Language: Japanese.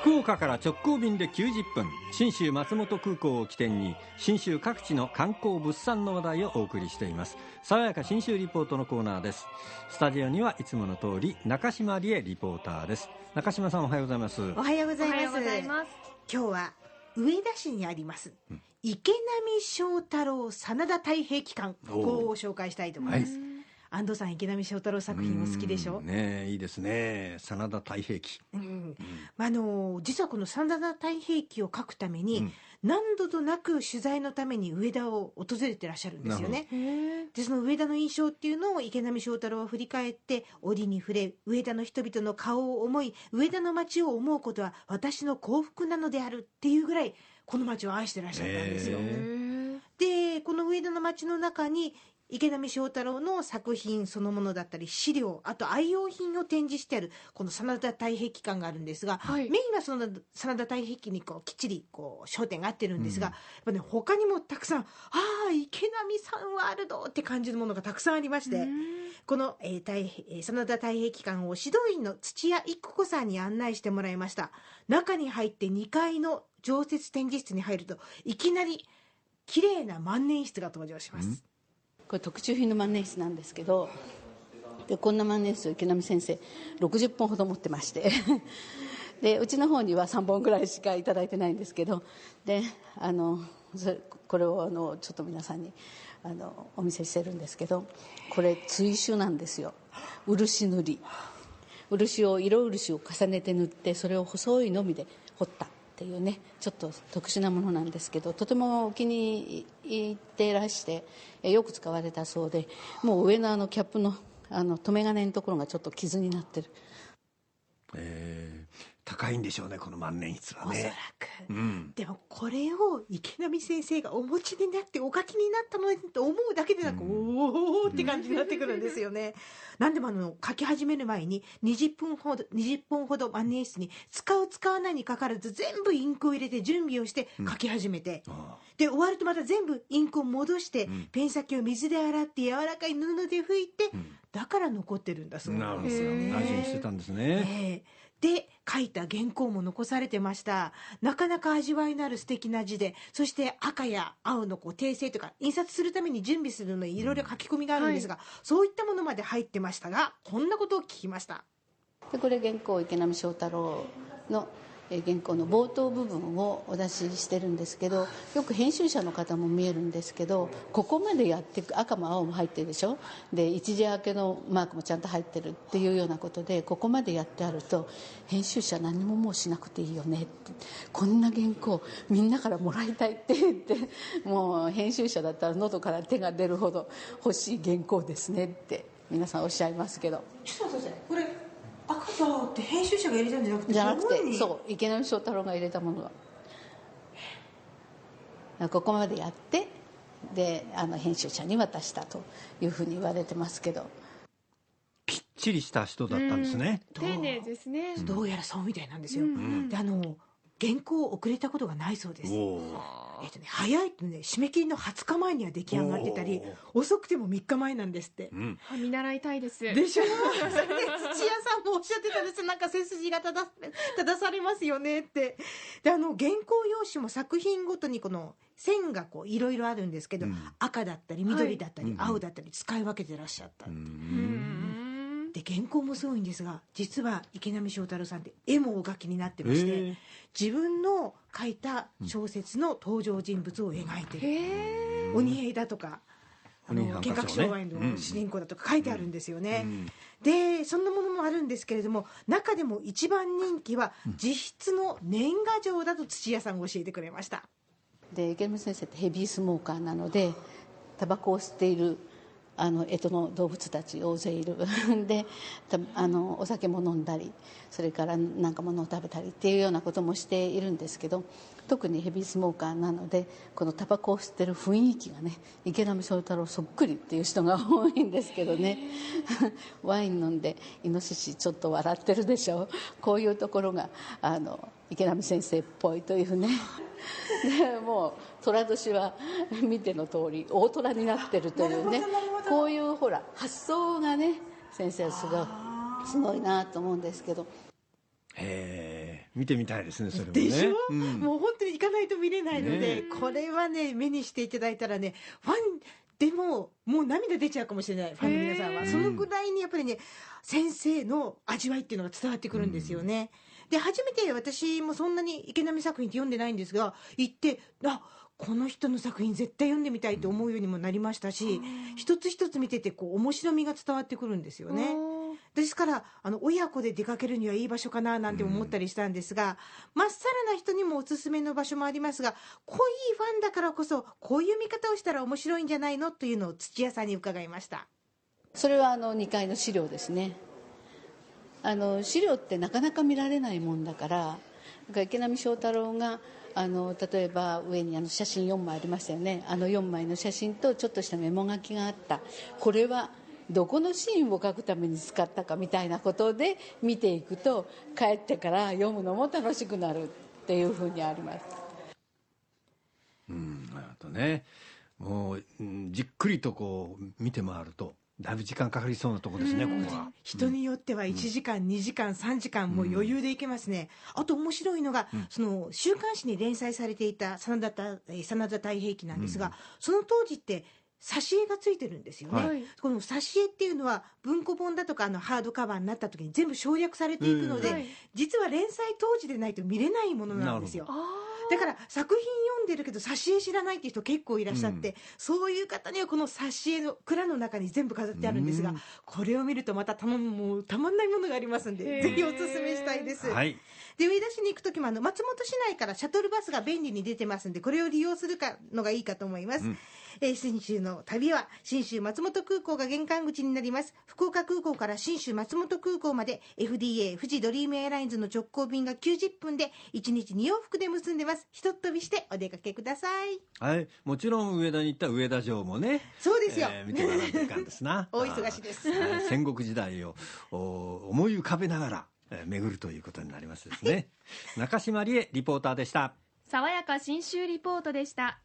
福岡から直行便で90分信州松本空港を起点に信州各地の観光物産の話題をお送りしています。爽やか信州リポートのコーナーです。スタジオにはいつもの通り中島理恵リポーターです。中島さんおはようございます。おはようございます。今日は上田市にあります、池波正太郎真田太平記館ここを紹介したいと思います、安藤さん池波正太郎作品お好きでしょ？うんねえいいですね。真田太平記。うん。まあ、あの実はこの真田太平記を書くために、何度となく取材のために上田を訪れてらっしゃるんですよね。でその上田の印象っていうのを池波正太郎は振り返って折に触れ上田の人々の顔を思い上田の町を思うことは私の幸福なのであるっていうぐらいこの町を愛してらっしゃったんですよ。へでこの上田の町の中に池波正太郎の作品そのものだったり資料あと愛用品を展示してあるこの真田太平記館があるんですが、はい。メインはその真田太平記にこうきっちりこう焦点が合ってるんですが、やっぱね他にもたくさんああ池波さんワールドって感じのものがたくさんありまして。この、えー太平えー真田太平記館を指導員の土屋一子さんに案内してもらいました。中に入って2階の常設展示室に入るといきなり綺麗な万年筆が登場します、これ特注品の万年筆なんですけどでこんな万年筆を池波先生60本ほど持ってまして でうちの方には3本ぐらいしかいただいてないんですけどであのこれをあのちょっと皆さんにあのお見せしてるんですけどこれ追種なんですよ。漆塗り。漆を色漆を重ねて塗ってそれを細いのみで彫った。ていうねちょっと特殊なものなんですけどとてもお気に入ってらしてよく使われたそうでもう上のあのキャップのあの留め金のところがちょっと傷になってる。え高いんでしょうねこの万年筆はおそらねく、うん。でもこれを池波先生がお持ちになってお書きになったのにと思うだけでなく、おおって感じになってくるんですよね。なんでもあの書き始める前に20分ほど20本ほど万年筆に使う使わないにかかわらず全部インクを入れて準備をして書き始めて、あで終わるとまた全部インクを戻して、んペン先を水で洗って柔らかい布で拭いて、んだから残ってるんだそうなん。ですよね。大事にしてたんですねええで書いた原稿も残されてました。なかなか味わいのある素敵な字でそして赤や青のこう訂正とか印刷するために準備するのにいろいろ書き込みがあるんですが、そういったものまで入ってましたがこんなことを聞きました。でこれ原稿池波正太郎のえー原稿の冒頭部分をお出ししてるんですけどよく編集者の方も見えるんですけどここまでやっていく赤も青も入ってるでしょ？で一時明けのマークもちゃんと入ってるっていうようなことでここまでやってあると編集者何ももうしなくていいよねって。こんな原稿みんなからもらいたいって言ってもう編集者だったら喉から手が出るほど欲しい原稿ですねって皆さんおっしゃいますけど。これって編集者が入れたんじゃなくてじゃなくてそう池波正太郎が入れたものはここまでやってであの編集者に渡したというふうに言われてますけど。きっちりした人だったんですね。どう丁寧ですね。どうやらそうみたいなんですよ、うん。であの原稿を遅れたことがないそうですえっとね、早いとね締め切りの20日前には出来上がってたり遅くても3日前なんですって、うん。あ見習いたいです。でしょ？それで土屋さんもおっしゃってたんです。なんか背筋が正正されますよねって。であの原稿用紙も作品ごとにこの線がこういろいろあるんですけど、うん。赤だったり緑だったり、はい青だったり使い分けてらっしゃった、う。うんんで原稿もすごいんですが実は池波正太郎さんって絵もお描きになってまして、え。ー自分の書いた小説の登場人物を描いてる、へえ。鬼平だとかあの見覚障害の主人公だとか書いてあるんですよね、うん。でそんなものもあるんですけれども中でも一番人気は自筆の年賀状だと土屋さんが教えてくれました。で池波先生ってヘビースモーカーなのでタバコを吸っているあの干支の動物たち大勢いる。でたあのお酒も飲んだりそれからなんか物を食べたりっていうようなこともしているんですけど特にヘビースモーカーなのでこのタバコを吸ってる雰囲気がね池波正太郎そっくりっていう人が多いんですけどね。ワイン飲んでイノシシちょっと笑ってるでしょこういうところがあの池波先生っぽいというね。でもう寅年は見ての通り大虎になってるというねこういうほら発想がね先生はすごいすごいなと思うんですけど。へえ見てみたいですねそれもね。でしょ、うん。もう本当に行かないと見れないので、ねこれはね目にしていただいたらねファンでももう涙出ちゃうかもしれないファンの皆さんは。そのぐらいにやっぱりね先生の味わいっていうのが伝わってくるんですよね。で初めて私もそんなに池波作品って読んでないんですが行ってあこの人の作品絶対読んでみたいと思うようにもなりましたし、一つ一つ見ててこう面白みが伝わってくるんですよね。ですからあの親子で出かけるにはいい場所かななんて思ったりしたんですが、まっさらな人にもおすすめの場所もありますが濃いファンだからこそこういう見方をしたら面白いんじゃないのというのを土屋さんに伺いました。それはあの2階の資料ですね。あの資料ってなかなか見られないもんだからだから池波正太郎があの例えば上にあの写真4枚ありましたよね。あの4枚の写真とちょっとしたメモ書きがあった。これはどこのシーンを書くために使ったかみたいなことで見ていくと帰ってから読むのも楽しくなるっていうふうにあります。うんあとねもう、じっくりとこう見て回るとだいぶ時間かかりそうなとこですねここは。人によっては1時間、2時間3時間もう余裕でいけますね、あと面白いのが、その週刊誌に連載されていた真田真田太平記なんですが、その当時って挿絵がついてるんですよね、はい。この挿絵っていうのは文庫本だとかあのハードカバーになった時に全部省略されていくので、はい。実は連載当時でないと見れないものなんですよ。あだから作品読んでるけど挿絵知らないっていう人結構いらっしゃって、そういう方にはこの挿絵の蔵の中に全部飾ってあるんですが、うん。これを見るとまたたまもうたまんないものがありますんでぜひおすすめしたいです。はい。で上田市に行く時もあの松本市内からシャトルバスが便利に出てますんでこれを利用するかのがいいかと思います、うんえー信州の旅は信州松本空港が玄関口になります。福岡空港から信州松本空港まで FDA 富士ドリームエアラインズの直行便が90分で1日2往復で結んでます。ひとっ飛びしてお出かけください。はい。もちろん上田に行った上田城もねそうですよ、えー見てもらわないかんですな。大忙しです。はい。戦国時代をお思い浮かべながら、えー巡るということになりますですね。中島理恵リポーターでした。爽やか新州リポートでした